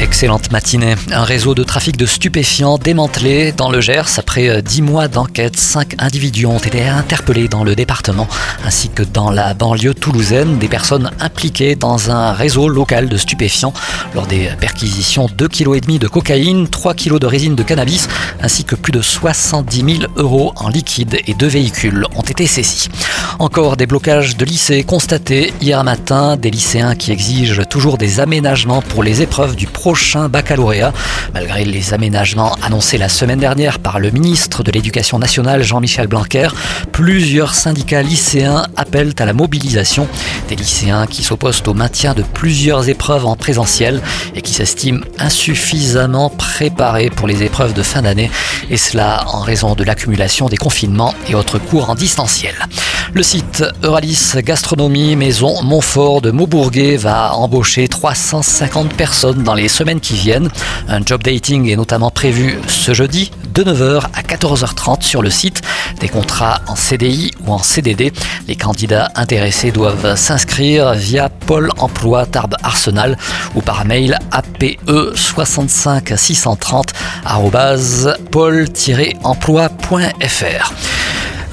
Excellente matinée. Un réseau de trafic de stupéfiants démantelé dans le Gers après euh, dix mois d'enquête. Cinq individus ont été interpellés dans le département ainsi que dans la banlieue toulousaine. Des personnes impliquées dans un réseau local de stupéfiants lors des perquisitions 2,5 kg de cocaïne, 3 kg de résine de cannabis ainsi que plus de 70 000 euros en liquide et deux véhicules ont été saisis. Encore des blocages de lycées constatés hier matin. Des lycéens qui exigent toujours des aménagements pour les épreuves du prochain baccalauréat. Malgré les aménagements annoncés la semaine dernière par le ministre de l'Éducation nationale Jean-Michel Blanquer, plusieurs syndicats lycéens appellent à la mobilisation. Des lycéens qui s'opposent au maintien de plusieurs épreuves en présentiel et qui s'estiment insuffisamment préparés pour les épreuves de fin d'année, et cela en raison de l'accumulation des confinements et autres cours en distanciel. Le site Euralis Gastronomie Maison Montfort de Maubourguet va embaucher 350 personnes dans les semaines qui viennent. Un job dating est notamment prévu ce jeudi de 9h à 14h30 sur le site. Des contrats en CDI ou en CDD. Les candidats intéressés doivent s'inscrire via Pôle emploi Tarbes Arsenal ou par mail ape 65 630 pôle-emploi.fr.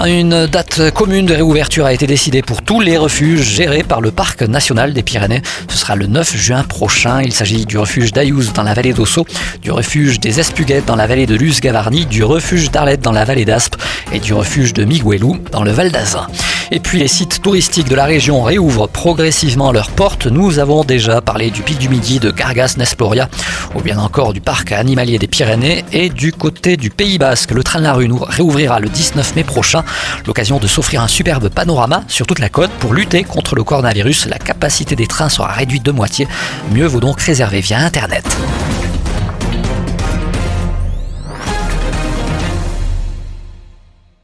Une date commune de réouverture a été décidée pour tous les refuges gérés par le Parc national des Pyrénées. Ce sera le 9 juin prochain. Il s'agit du refuge d'Ayouz dans la vallée d'Osso, du refuge des Espuguettes dans la vallée de Luz-Gavarnie, du refuge d'Arlette dans la vallée d'Aspe du refuge de Miguelou dans le Val d'Azun. Et puis les sites touristiques de la région réouvrent progressivement leurs portes. Nous avons déjà parlé du Pic du Midi de Gargas-Nesploria ou bien encore du parc animalier des Pyrénées et du côté du Pays Basque. Le train de la rue nous réouvrira le 19 mai prochain. L'occasion de s'offrir un superbe panorama sur toute la côte pour lutter contre le coronavirus. La capacité des trains sera réduite de moitié. Mieux vaut donc réserver via Internet.